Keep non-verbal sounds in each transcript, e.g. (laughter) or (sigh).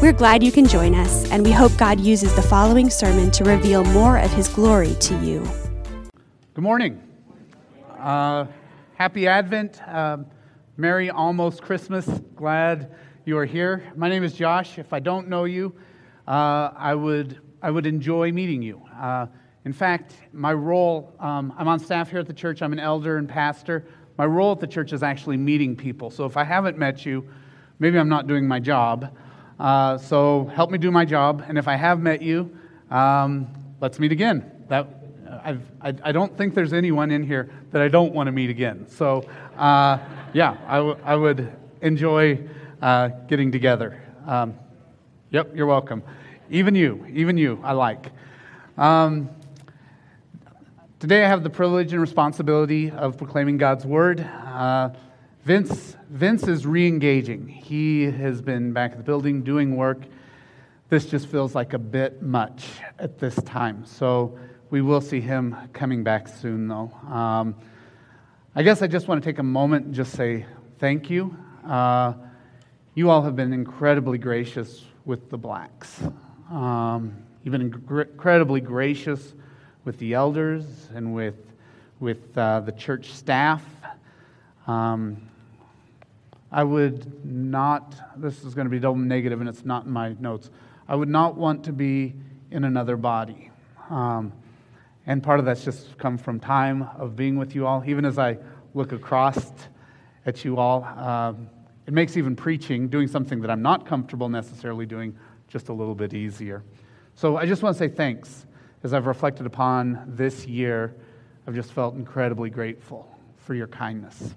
We're glad you can join us, and we hope God uses the following sermon to reveal more of His glory to you. Good morning. Uh, happy Advent. Uh, Merry almost Christmas. Glad you are here. My name is Josh. If I don't know you, uh, I, would, I would enjoy meeting you. Uh, in fact, my role, um, I'm on staff here at the church, I'm an elder and pastor. My role at the church is actually meeting people. So if I haven't met you, maybe I'm not doing my job. Uh, so help me do my job. And if I have met you, um, let's meet again. That, I, I, don't think there's anyone in here that I don't want to meet again. So, uh, yeah, I, w- I would enjoy uh, getting together. Um, yep, you're welcome. Even you, even you, I like. Um, today I have the privilege and responsibility of proclaiming God's word. Vince, Vince is re engaging. He has been back at the building doing work. This just feels like a bit much at this time. So we will see him coming back soon, though. Um, I guess I just want to take a moment and just say thank you. Uh, you all have been incredibly gracious with the Blacks. Um, you've been incredibly gracious with the elders and with, with uh, the church staff. Um, I would not, this is going to be double negative and it's not in my notes. I would not want to be in another body. Um, and part of that's just come from time of being with you all. Even as I look across at you all, um, it makes even preaching, doing something that I'm not comfortable necessarily doing, just a little bit easier. So I just want to say thanks. As I've reflected upon this year, I've just felt incredibly grateful for your kindness.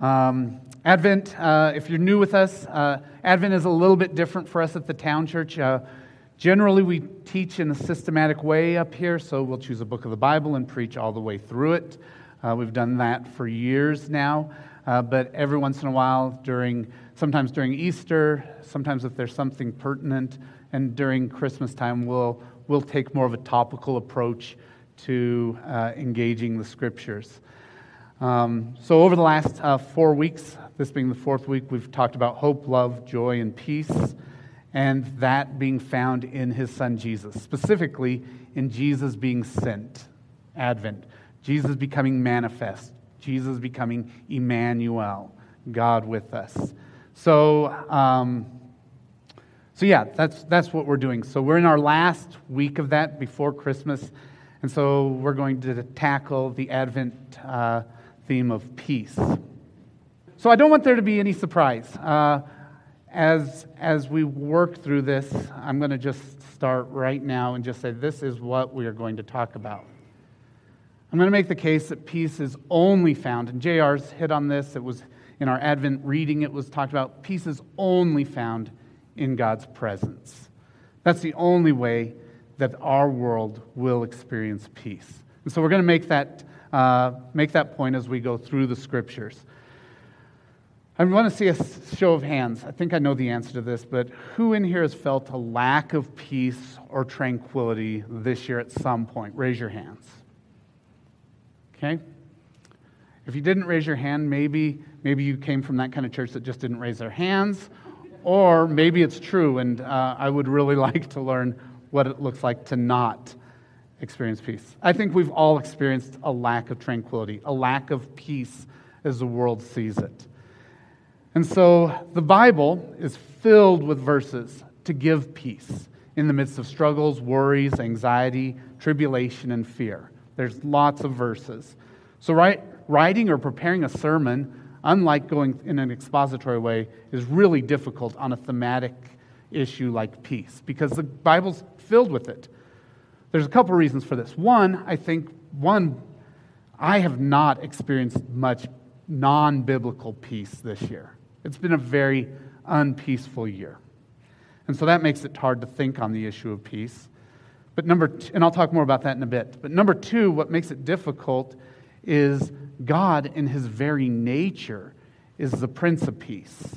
Um, Advent, uh, if you're new with us, uh, Advent is a little bit different for us at the town church. Uh, generally, we teach in a systematic way up here, so we'll choose a book of the Bible and preach all the way through it. Uh, we've done that for years now, uh, but every once in a while, during sometimes during Easter, sometimes if there's something pertinent, and during Christmas time, we'll we'll take more of a topical approach to uh, engaging the scriptures. Um, so, over the last uh, four weeks, this being the fourth week, we've talked about hope, love, joy, and peace, and that being found in his son Jesus, specifically in Jesus being sent, Advent, Jesus becoming manifest, Jesus becoming Emmanuel, God with us. So, um, so yeah, that's, that's what we're doing. So, we're in our last week of that before Christmas, and so we're going to tackle the Advent. Uh, theme of peace. So I don't want there to be any surprise. Uh, as, as we work through this, I'm going to just start right now and just say this is what we are going to talk about. I'm going to make the case that peace is only found, and JR's hit on this. It was in our Advent reading, it was talked about peace is only found in God's presence. That's the only way that our world will experience peace. And so we're going to make that uh, make that point as we go through the scriptures. I want to see a show of hands. I think I know the answer to this, but who in here has felt a lack of peace or tranquility this year at some point? Raise your hands. Okay? If you didn't raise your hand, maybe, maybe you came from that kind of church that just didn't raise their hands, or maybe it's true, and uh, I would really (laughs) like to learn what it looks like to not experience peace. I think we've all experienced a lack of tranquility, a lack of peace as the world sees it. And so the Bible is filled with verses to give peace in the midst of struggles, worries, anxiety, tribulation, and fear. There's lots of verses. So, writing or preparing a sermon, unlike going in an expository way, is really difficult on a thematic issue like peace because the Bible's filled with it. There's a couple reasons for this. One, I think, one, I have not experienced much non biblical peace this year. It's been a very unpeaceful year. And so that makes it hard to think on the issue of peace. But number, two, and I'll talk more about that in a bit. But number two, what makes it difficult is God, in his very nature, is the Prince of Peace.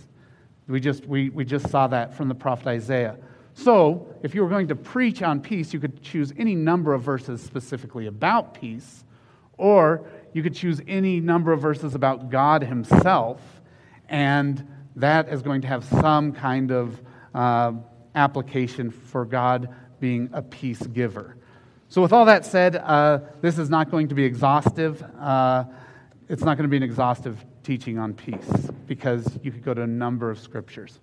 We just, we, we just saw that from the prophet Isaiah. So, if you were going to preach on peace, you could choose any number of verses specifically about peace, or you could choose any number of verses about God Himself, and that is going to have some kind of uh, application for God being a peace giver. So, with all that said, uh, this is not going to be exhaustive. Uh, it's not going to be an exhaustive teaching on peace because you could go to a number of scriptures.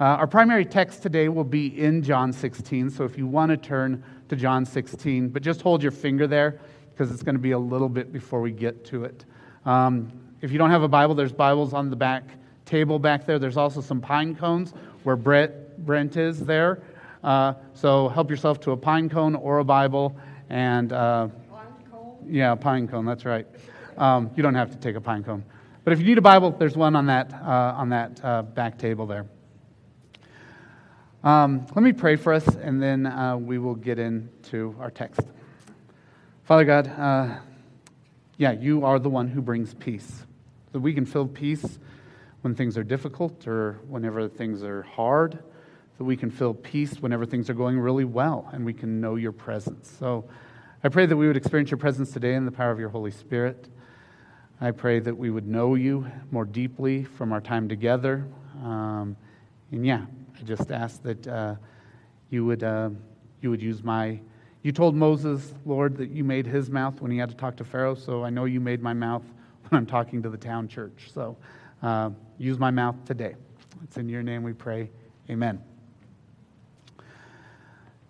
Uh, our primary text today will be in John 16, so if you want to turn to John 16, but just hold your finger there because it's going to be a little bit before we get to it. Um, if you don't have a Bible, there's Bibles on the back table back there. There's also some pine cones where Brent, Brent is there. Uh, so help yourself to a pine cone or a Bible. And uh, yeah, a pine cone. That's right. Um, you don't have to take a pine cone. But if you need a Bible, there's one on that, uh, on that uh, back table there. Um, let me pray for us, and then uh, we will get into our text. Father God, uh, yeah, you are the one who brings peace. That we can feel peace when things are difficult or whenever things are hard. That we can feel peace whenever things are going really well, and we can know your presence. So I pray that we would experience your presence today in the power of your Holy Spirit. I pray that we would know you more deeply from our time together. Um, and yeah, I just ask that uh, you, would, uh, you would use my. You told Moses, Lord, that you made his mouth when he had to talk to Pharaoh, so I know you made my mouth when I'm talking to the town church. So uh, use my mouth today. It's in your name we pray. Amen.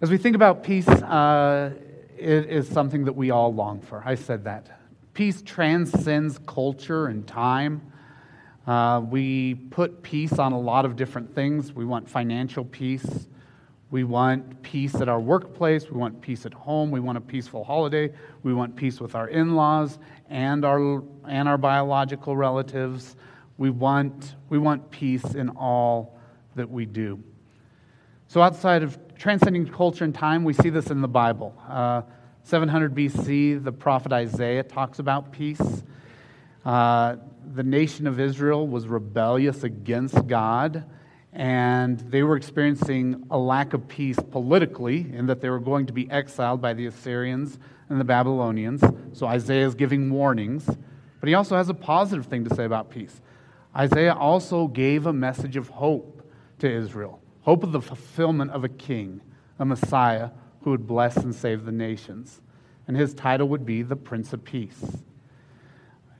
As we think about peace, uh, it is something that we all long for. I said that. Peace transcends culture and time. Uh, we put peace on a lot of different things. We want financial peace. We want peace at our workplace. We want peace at home. We want a peaceful holiday. We want peace with our in laws and our, and our biological relatives. We want, we want peace in all that we do. So, outside of transcending culture and time, we see this in the Bible. Uh, 700 BC, the prophet Isaiah talks about peace. Uh, the nation of Israel was rebellious against God, and they were experiencing a lack of peace politically, in that they were going to be exiled by the Assyrians and the Babylonians. So Isaiah is giving warnings, but he also has a positive thing to say about peace. Isaiah also gave a message of hope to Israel hope of the fulfillment of a king, a Messiah who would bless and save the nations. And his title would be the Prince of Peace.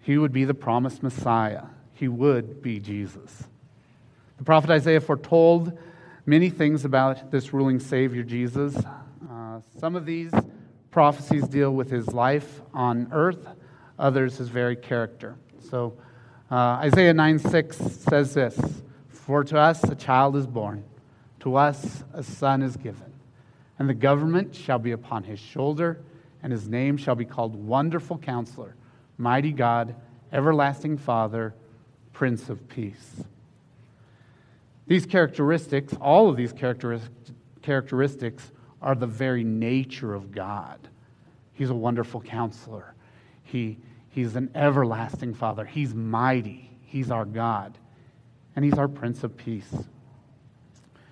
He would be the promised Messiah. He would be Jesus. The prophet Isaiah foretold many things about this ruling Savior, Jesus. Uh, some of these prophecies deal with his life on earth, others his very character. So uh, Isaiah 9 6 says this For to us a child is born, to us a son is given and the government shall be upon his shoulder, and his name shall be called Wonderful Counselor, Mighty God, Everlasting Father, Prince of Peace. These characteristics, all of these characteristics, are the very nature of God. He's a wonderful counselor. He, he's an everlasting Father. He's mighty. He's our God. And He's our Prince of Peace.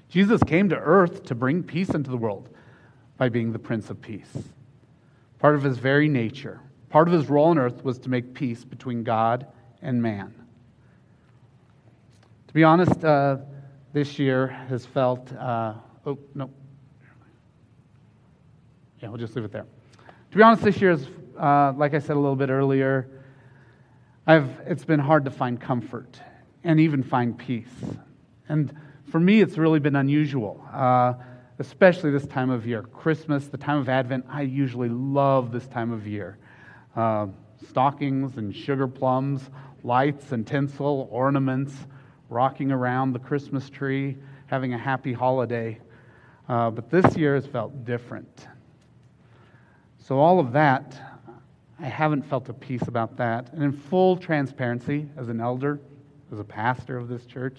Jesus came to earth to bring peace into the world by being the Prince of Peace. Part of his very nature, part of his role on earth was to make peace between God and man. To be honest, uh, this year has felt, uh, oh, no. Yeah, we'll just leave it there. To be honest, this year is, uh, like I said a little bit earlier, I've, it's been hard to find comfort and even find peace. And for me, it's really been unusual. Uh, especially this time of year. Christmas, the time of Advent, I usually love this time of year. Uh, stockings and sugar plums, lights and tinsel, ornaments, rocking around the Christmas tree, having a happy holiday. Uh, but this year has felt different. So, all of that, I haven't felt a peace about that. And in full transparency, as an elder, as a pastor of this church,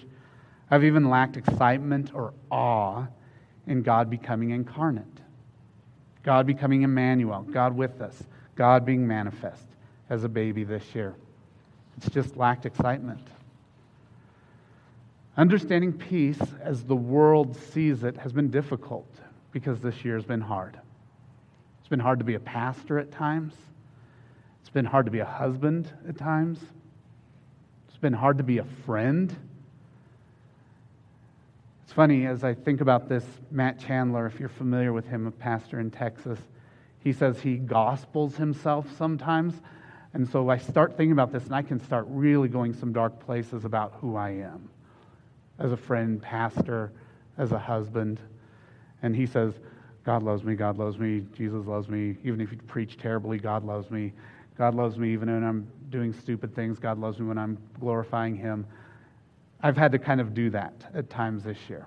I've even lacked excitement or awe in God becoming incarnate, God becoming Emmanuel, God with us, God being manifest as a baby this year. It's just lacked excitement. Understanding peace as the world sees it has been difficult because this year has been hard. It's been hard to be a pastor at times. It's been hard to be a husband at times. It's been hard to be a friend. It's funny as I think about this, Matt Chandler, if you're familiar with him, a pastor in Texas, he says he gospels himself sometimes. And so I start thinking about this, and I can start really going some dark places about who I am as a friend, pastor, as a husband. And he says, God loves me, God loves me, Jesus loves me. Even if you preach terribly, God loves me. God loves me even when I'm doing stupid things. God loves me when I'm glorifying Him. I've had to kind of do that at times this year.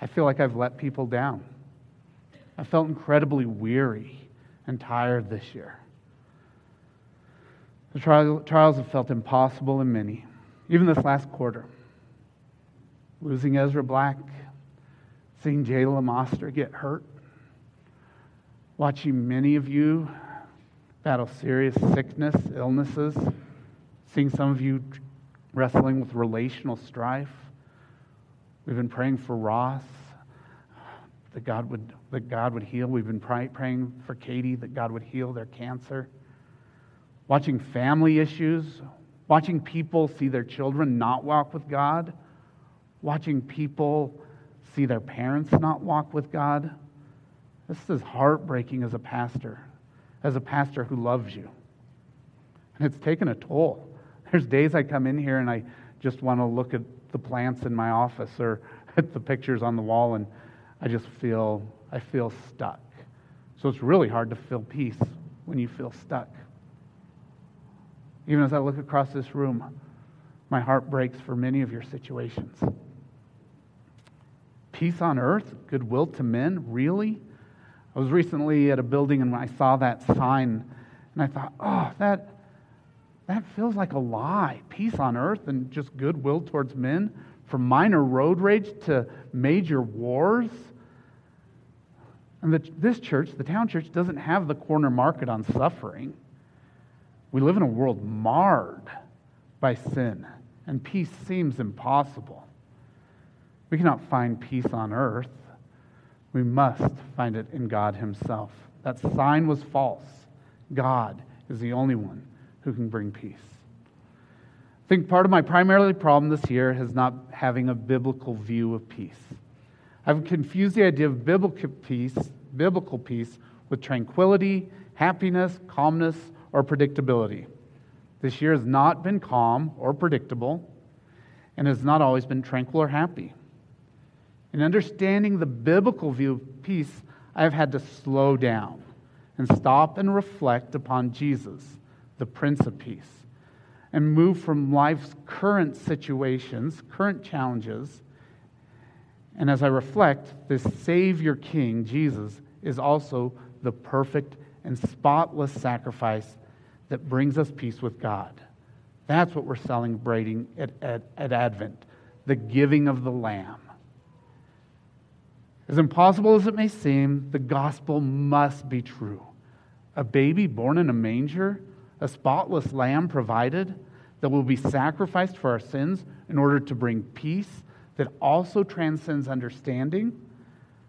I feel like I've let people down. I felt incredibly weary and tired this year. The trials have felt impossible in many, even this last quarter. Losing Ezra Black, seeing Jayla Moster get hurt, watching many of you battle serious sickness, illnesses, seeing some of you wrestling with relational strife. We've been praying for Ross that God would, that God would heal. We've been pray, praying for Katie that God would heal their cancer. Watching family issues, watching people see their children not walk with God, watching people see their parents not walk with God. This is heartbreaking as a pastor, as a pastor who loves you. And it's taken a toll. There's days I come in here and I just want to look at the plants in my office or (laughs) at the pictures on the wall and I just feel I feel stuck. So it's really hard to feel peace when you feel stuck. Even as I look across this room, my heart breaks for many of your situations. Peace on earth, goodwill to men, really? I was recently at a building and when I saw that sign and I thought, oh, that, that feels like a lie. Peace on earth and just goodwill towards men, from minor road rage to major wars. And the, this church, the town church, doesn't have the corner market on suffering. We live in a world marred by sin, and peace seems impossible. We cannot find peace on earth. We must find it in God Himself. That sign was false. God is the only one who can bring peace. I think part of my primary problem this year is not having a biblical view of peace. I've confused the idea of biblical peace, biblical peace with tranquility, happiness, calmness, or predictability. This year has not been calm or predictable and has not always been tranquil or happy. In understanding the biblical view of peace, I've had to slow down and stop and reflect upon Jesus, the Prince of Peace, and move from life's current situations, current challenges, and as I reflect, this Savior King, Jesus, is also the perfect and spotless sacrifice that brings us peace with God. That's what we're celebrating at, at, at Advent the giving of the Lamb. As impossible as it may seem, the gospel must be true. A baby born in a manger, a spotless lamb provided that will be sacrificed for our sins in order to bring peace that also transcends understanding.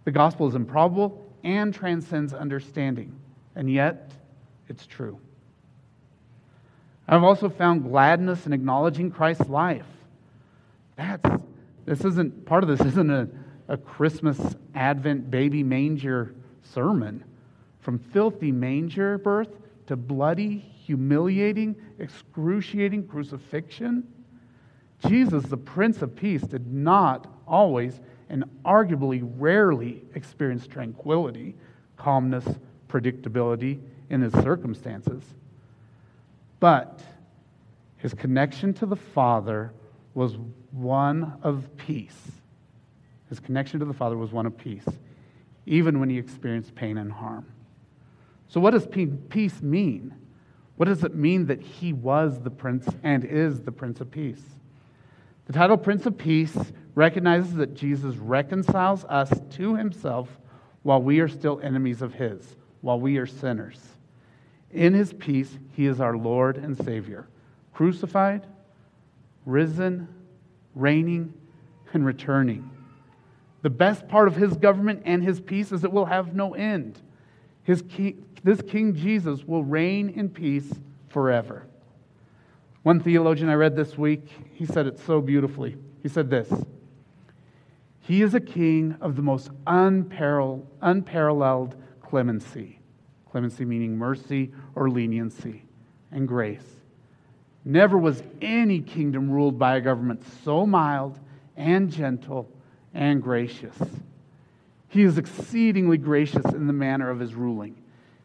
The gospel is improbable and transcends understanding, and yet it's true. I've also found gladness in acknowledging Christ's life. That's this isn't part of this (laughs) isn't a, a Christmas Advent baby manger sermon. From filthy manger birth to bloody, humiliating, excruciating crucifixion Jesus, the Prince of Peace, did not always and arguably rarely experience tranquility, calmness, predictability in his circumstances. But his connection to the Father was one of peace. His connection to the Father was one of peace, even when he experienced pain and harm. So, what does peace mean? What does it mean that he was the Prince and is the Prince of Peace? The title Prince of Peace recognizes that Jesus reconciles us to himself while we are still enemies of his, while we are sinners. In his peace, he is our Lord and Savior, crucified, risen, reigning, and returning. The best part of his government and his peace is it will have no end. His king, this King Jesus will reign in peace forever. One theologian I read this week, he said it so beautifully. He said this He is a king of the most unparalleled, unparalleled clemency. Clemency meaning mercy or leniency and grace. Never was any kingdom ruled by a government so mild and gentle and gracious. He is exceedingly gracious in the manner of his ruling.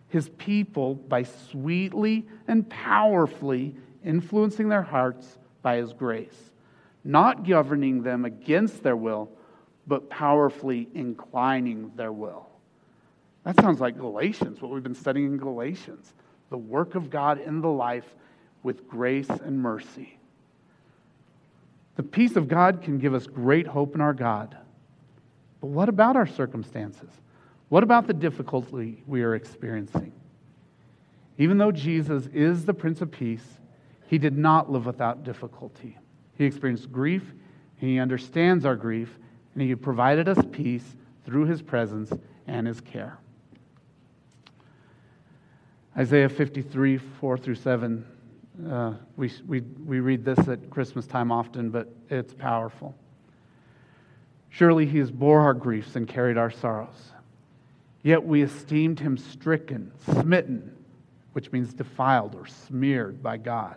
His people, by sweetly and powerfully influencing their hearts by his grace, not governing them against their will, but powerfully inclining their will. That sounds like Galatians, what we've been studying in Galatians. The work of God in the life with grace and mercy. The peace of God can give us great hope in our God. But what about our circumstances? What about the difficulty we are experiencing? Even though Jesus is the Prince of Peace, he did not live without difficulty. He experienced grief, he understands our grief, and he provided us peace through his presence and his care. Isaiah 53, 4 through 7. Uh, we, we, we read this at Christmas time often, but it's powerful. Surely he has bore our griefs and carried our sorrows. Yet we esteemed him stricken, smitten, which means defiled or smeared by God,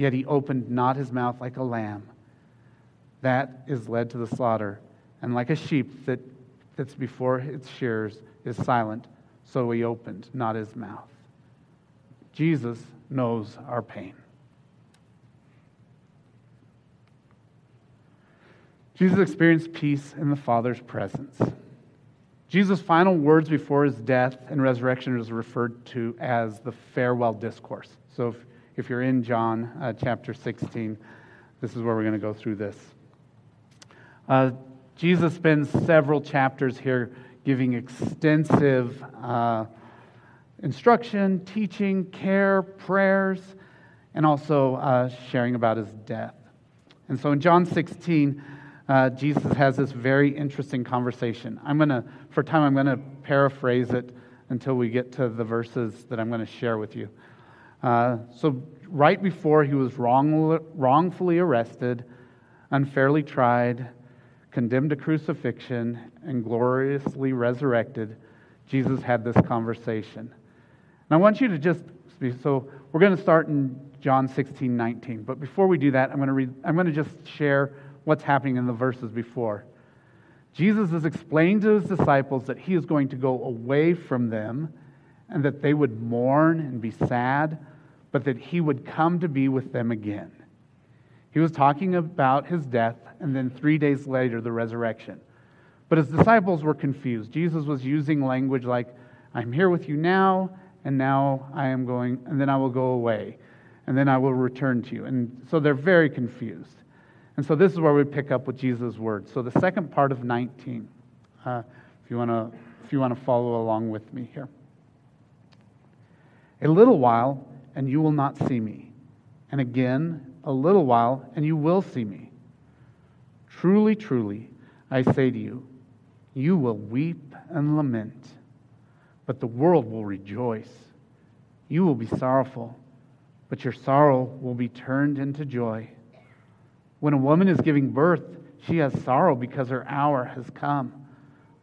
Yet he opened not his mouth like a lamb that is led to the slaughter, and like a sheep that, that's before its shears is silent, so he opened not his mouth. Jesus knows our pain. Jesus experienced peace in the Father's presence. Jesus' final words before his death and resurrection is referred to as the farewell discourse. So if, if you're in John uh, chapter 16, this is where we're going to go through this. Uh, Jesus spends several chapters here giving extensive uh, instruction, teaching, care, prayers, and also uh, sharing about his death. And so in John 16, uh, Jesus has this very interesting conversation. I'm going to, for time, I'm going to paraphrase it until we get to the verses that I'm going to share with you. Uh, so, right before he was wrong, wrongfully arrested, unfairly tried, condemned to crucifixion, and gloriously resurrected, Jesus had this conversation. And I want you to just, so we're going to start in John 16, 19. But before we do that, I'm going to read, I'm going to just share what's happening in the verses before. Jesus is explaining to his disciples that he is going to go away from them and that they would mourn and be sad, but that he would come to be with them again. He was talking about his death and then three days later, the resurrection. But his disciples were confused. Jesus was using language like, I'm here with you now, and now I am going, and then I will go away, and then I will return to you. And so they're very confused. And so this is where we pick up with Jesus' words. So the second part of 19, uh, if you want to if you want to follow along with me here. A little while, and you will not see me. And again, a little while, and you will see me. Truly, truly, I say to you, you will weep and lament, but the world will rejoice. You will be sorrowful, but your sorrow will be turned into joy. When a woman is giving birth, she has sorrow because her hour has come.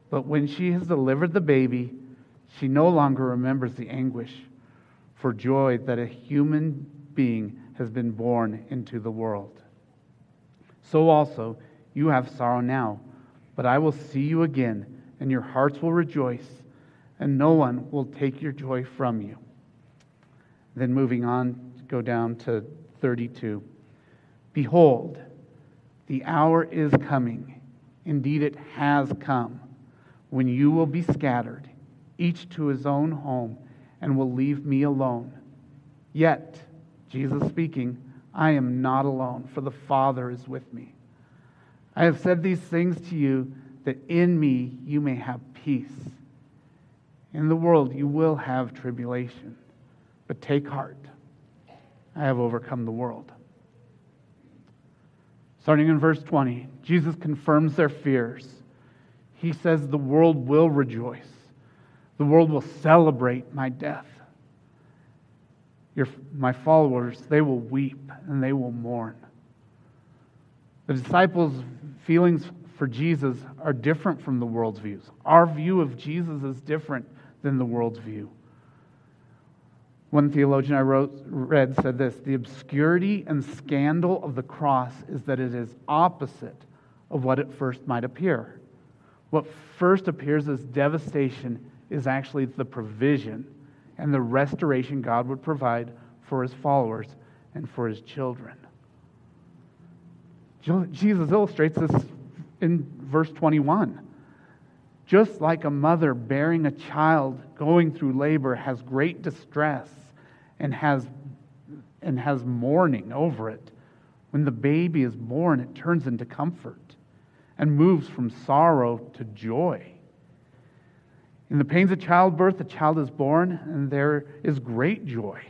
But when she has delivered the baby, she no longer remembers the anguish for joy that a human being has been born into the world. So also, You have sorrow now, but I will see you again, and your hearts will rejoice, and no one will take your joy from you. Then moving on, go down to 32. Behold, the hour is coming. Indeed, it has come when you will be scattered, each to his own home, and will leave me alone. Yet, Jesus speaking, I am not alone, for the Father is with me. I have said these things to you that in me you may have peace. In the world you will have tribulation, but take heart. I have overcome the world. Starting in verse 20, Jesus confirms their fears. He says, The world will rejoice, the world will celebrate my death. Your, my followers, they will weep and they will mourn. The disciples' feelings for Jesus are different from the world's views. Our view of Jesus is different than the world's view. One theologian I wrote, read said this The obscurity and scandal of the cross is that it is opposite of what at first might appear. What first appears as devastation is actually the provision and the restoration God would provide for his followers and for his children. Jesus illustrates this in verse 21. Just like a mother bearing a child going through labor has great distress and has, and has mourning over it, when the baby is born, it turns into comfort and moves from sorrow to joy. In the pains of childbirth, a child is born, and there is great joy.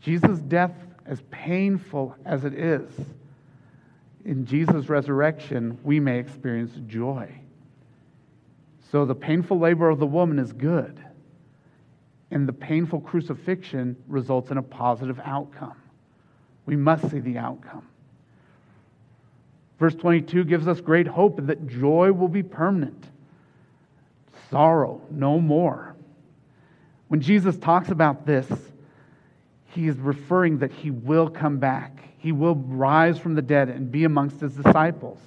Jesus' death, as painful as it is, in Jesus' resurrection, we may experience joy. So the painful labor of the woman is good, and the painful crucifixion results in a positive outcome. We must see the outcome. Verse 22 gives us great hope that joy will be permanent, sorrow no more. When Jesus talks about this, he is referring that he will come back. He will rise from the dead and be amongst his disciples.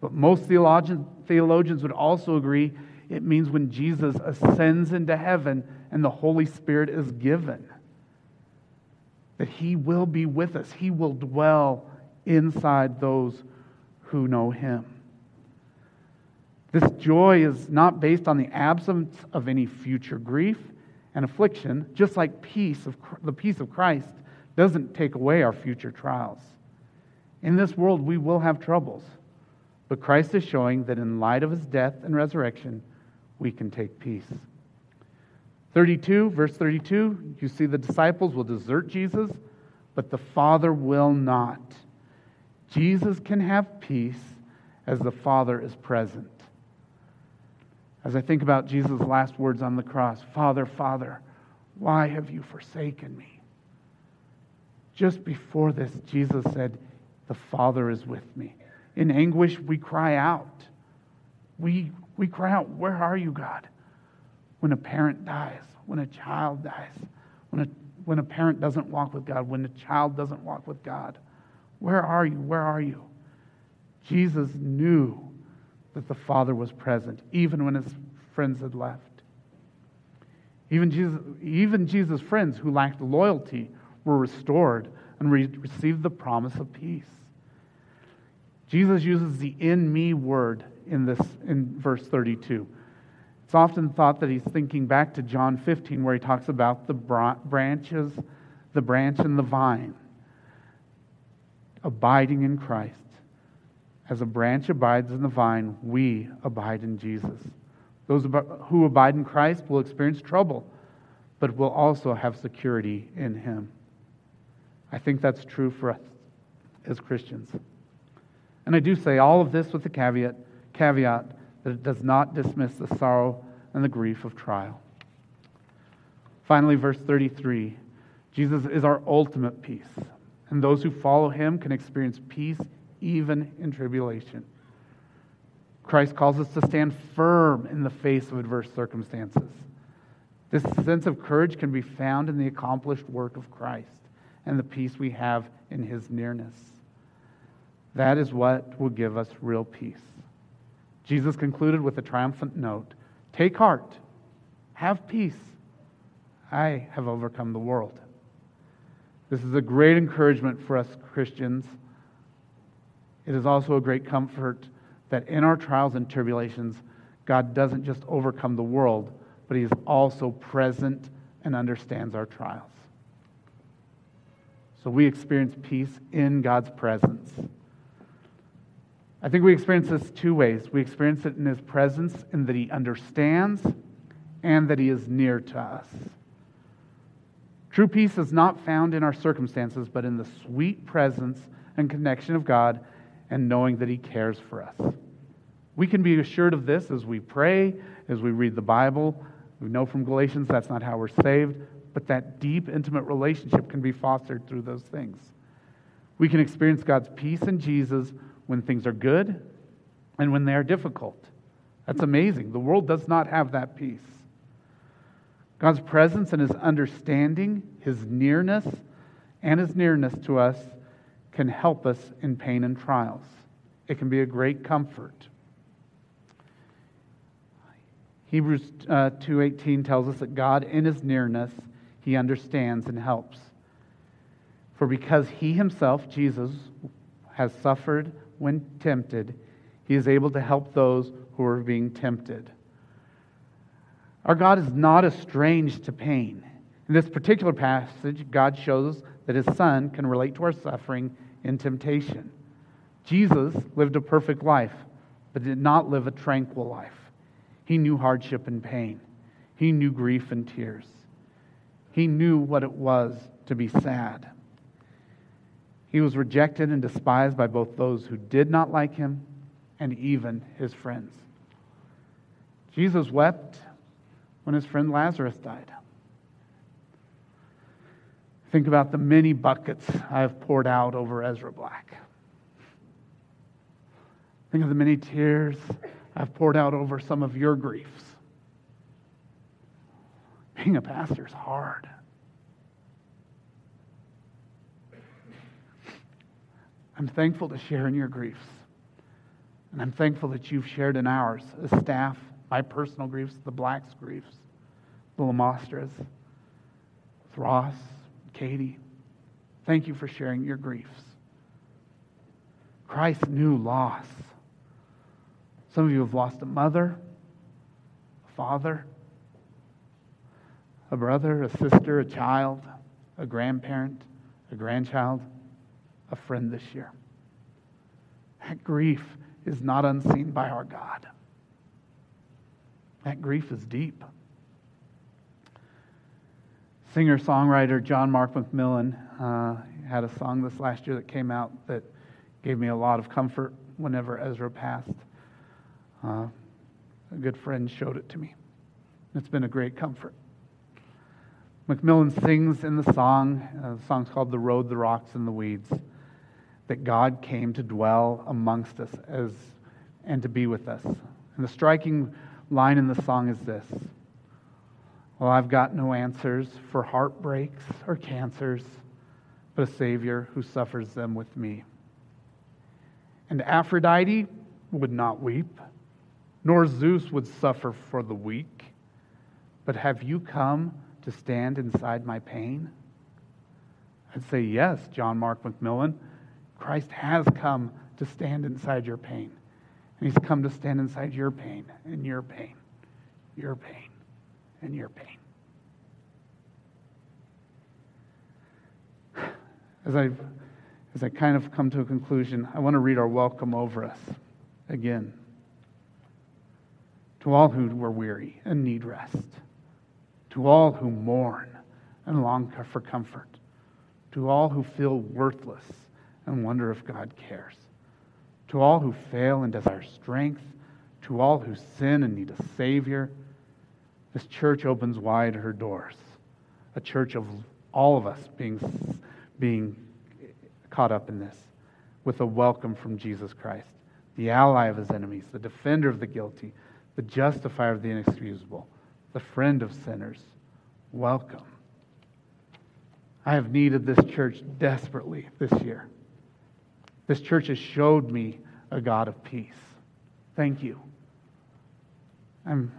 But most theologians, theologians would also agree it means when Jesus ascends into heaven and the Holy Spirit is given. That he will be with us, he will dwell inside those who know him. This joy is not based on the absence of any future grief and affliction, just like peace of the peace of Christ doesn't take away our future trials. In this world we will have troubles, but Christ is showing that in light of his death and resurrection, we can take peace. 32, verse 32, you see the disciples will desert Jesus, but the Father will not. Jesus can have peace as the Father is present. As I think about Jesus' last words on the cross Father, Father, why have you forsaken me? Just before this, Jesus said, The Father is with me. In anguish, we cry out. We, we cry out, Where are you, God? When a parent dies, when a child dies, when a, when a parent doesn't walk with God, when a child doesn't walk with God. Where are you? Where are you? Jesus knew that the Father was present, even when his friends had left. Even Jesus, even Jesus' friends who lacked loyalty were restored and re- received the promise of peace. Jesus uses the in me word in this in verse 32. It's often thought that he's thinking back to John 15 where he talks about the branches, the branch and the vine abiding in Christ. As a branch abides in the vine, we abide in Jesus. Those who abide in Christ will experience trouble, but will also have security in Him. I think that's true for us as Christians. And I do say all of this with the caveat, caveat that it does not dismiss the sorrow and the grief of trial. Finally, verse 33 Jesus is our ultimate peace and those who follow him can experience peace even in tribulation. Christ calls us to stand firm in the face of adverse circumstances. This sense of courage can be found in the accomplished work of Christ and the peace we have in his nearness. That is what will give us real peace. Jesus concluded with a triumphant note Take heart, have peace. I have overcome the world. This is a great encouragement for us Christians. It is also a great comfort that in our trials and tribulations, God doesn't just overcome the world, but He is also present and understands our trials. So we experience peace in God's presence. I think we experience this two ways. We experience it in His presence, in that He understands and that He is near to us. True peace is not found in our circumstances, but in the sweet presence and connection of God and knowing that He cares for us. We can be assured of this as we pray, as we read the Bible. We know from Galatians that's not how we're saved, but that deep, intimate relationship can be fostered through those things. We can experience God's peace in Jesus when things are good and when they are difficult. That's amazing. The world does not have that peace. God's presence and his understanding, his nearness, and his nearness to us can help us in pain and trials. It can be a great comfort. Hebrews uh, 2:18 tells us that God in his nearness he understands and helps. For because he himself Jesus has suffered when tempted, he is able to help those who are being tempted. Our God is not estranged to pain. In this particular passage, God shows that his son can relate to our suffering in temptation. Jesus lived a perfect life, but did not live a tranquil life. He knew hardship and pain. He knew grief and tears. He knew what it was to be sad. He was rejected and despised by both those who did not like him and even his friends. Jesus wept when his friend Lazarus died. Think about the many buckets I have poured out over Ezra Black. Think of the many tears I've poured out over some of your griefs. Being a pastor is hard. I'm thankful to share in your griefs. And I'm thankful that you've shared in ours as staff, my personal griefs, the Blacks' griefs, the Lamastras, Ross, Katie. Thank you for sharing your griefs. Christ knew loss. Some of you have lost a mother, a father, a brother, a sister, a child, a grandparent, a grandchild a friend this year. That grief is not unseen by our God. That grief is deep. Singer songwriter John Mark McMillan uh, had a song this last year that came out that gave me a lot of comfort whenever Ezra passed. Uh, a good friend showed it to me. It's been a great comfort. McMillan sings in the song, uh, the song's called The Road, the Rocks, and the Weeds that God came to dwell amongst us as, and to be with us. And the striking line in the song is this Well, I've got no answers for heartbreaks or cancers, but a Savior who suffers them with me. And Aphrodite would not weep, nor Zeus would suffer for the weak. But have you come to stand inside my pain? I'd say, Yes, John Mark McMillan. Christ has come to stand inside your pain. And he's come to stand inside your pain and your pain, your pain and your pain. As I, as I kind of come to a conclusion, I want to read our welcome over us again. To all who were weary and need rest, to all who mourn and long for comfort, to all who feel worthless and wonder if God cares. To all who fail and desire strength, to all who sin and need a Savior, this church opens wide her doors. A church of all of us being, being caught up in this with a welcome from Jesus Christ, the ally of his enemies, the defender of the guilty, the justifier of the inexcusable, the friend of sinners. Welcome. I have needed this church desperately this year. This church has showed me a God of peace. Thank you. I'm,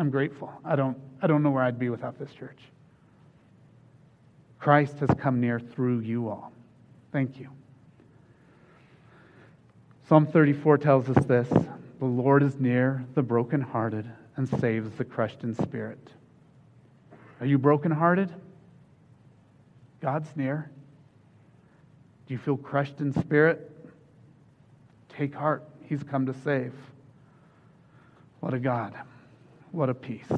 I'm grateful. I don't, I don't know where I'd be without this church. Christ has come near through you all. Thank you. Psalm 34 tells us this The Lord is near the brokenhearted and saves the crushed in spirit. Are you brokenhearted? God's near. Do you feel crushed in spirit? Take heart. He's come to save. What a God. What a peace.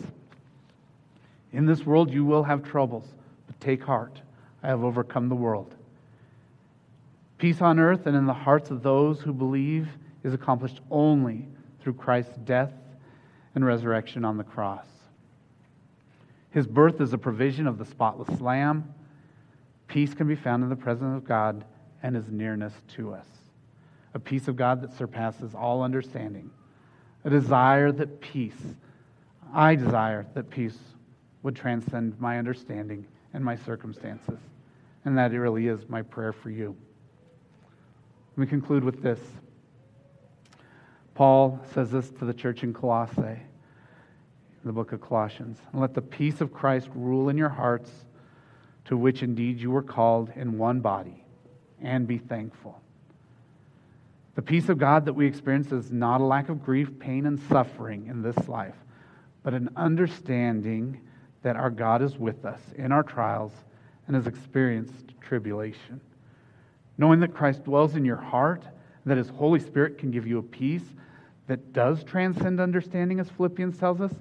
In this world you will have troubles, but take heart. I have overcome the world. Peace on earth and in the hearts of those who believe is accomplished only through Christ's death and resurrection on the cross. His birth is a provision of the spotless Lamb. Peace can be found in the presence of God and his nearness to us. A peace of God that surpasses all understanding. A desire that peace, I desire that peace would transcend my understanding and my circumstances. And that it really is my prayer for you. Let me conclude with this. Paul says this to the church in Colossae, in the book of Colossians. Let the peace of Christ rule in your hearts, to which indeed you were called in one body, and be thankful. The peace of God that we experience is not a lack of grief, pain, and suffering in this life, but an understanding that our God is with us in our trials and has experienced tribulation. Knowing that Christ dwells in your heart, that his Holy Spirit can give you a peace that does transcend understanding, as Philippians tells us.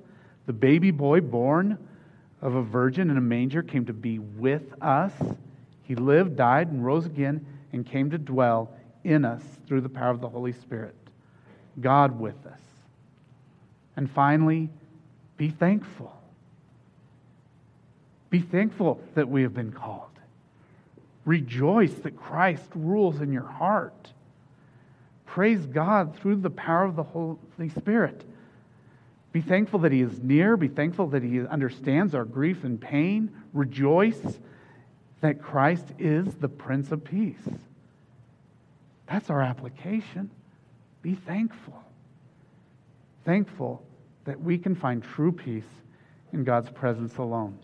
The baby boy born of a virgin in a manger came to be with us. He lived, died, and rose again, and came to dwell in us through the power of the Holy Spirit. God with us. And finally, be thankful. Be thankful that we have been called. Rejoice that Christ rules in your heart. Praise God through the power of the Holy Spirit. Be thankful that He is near. Be thankful that He understands our grief and pain. Rejoice that Christ is the Prince of Peace. That's our application. Be thankful. Thankful that we can find true peace in God's presence alone.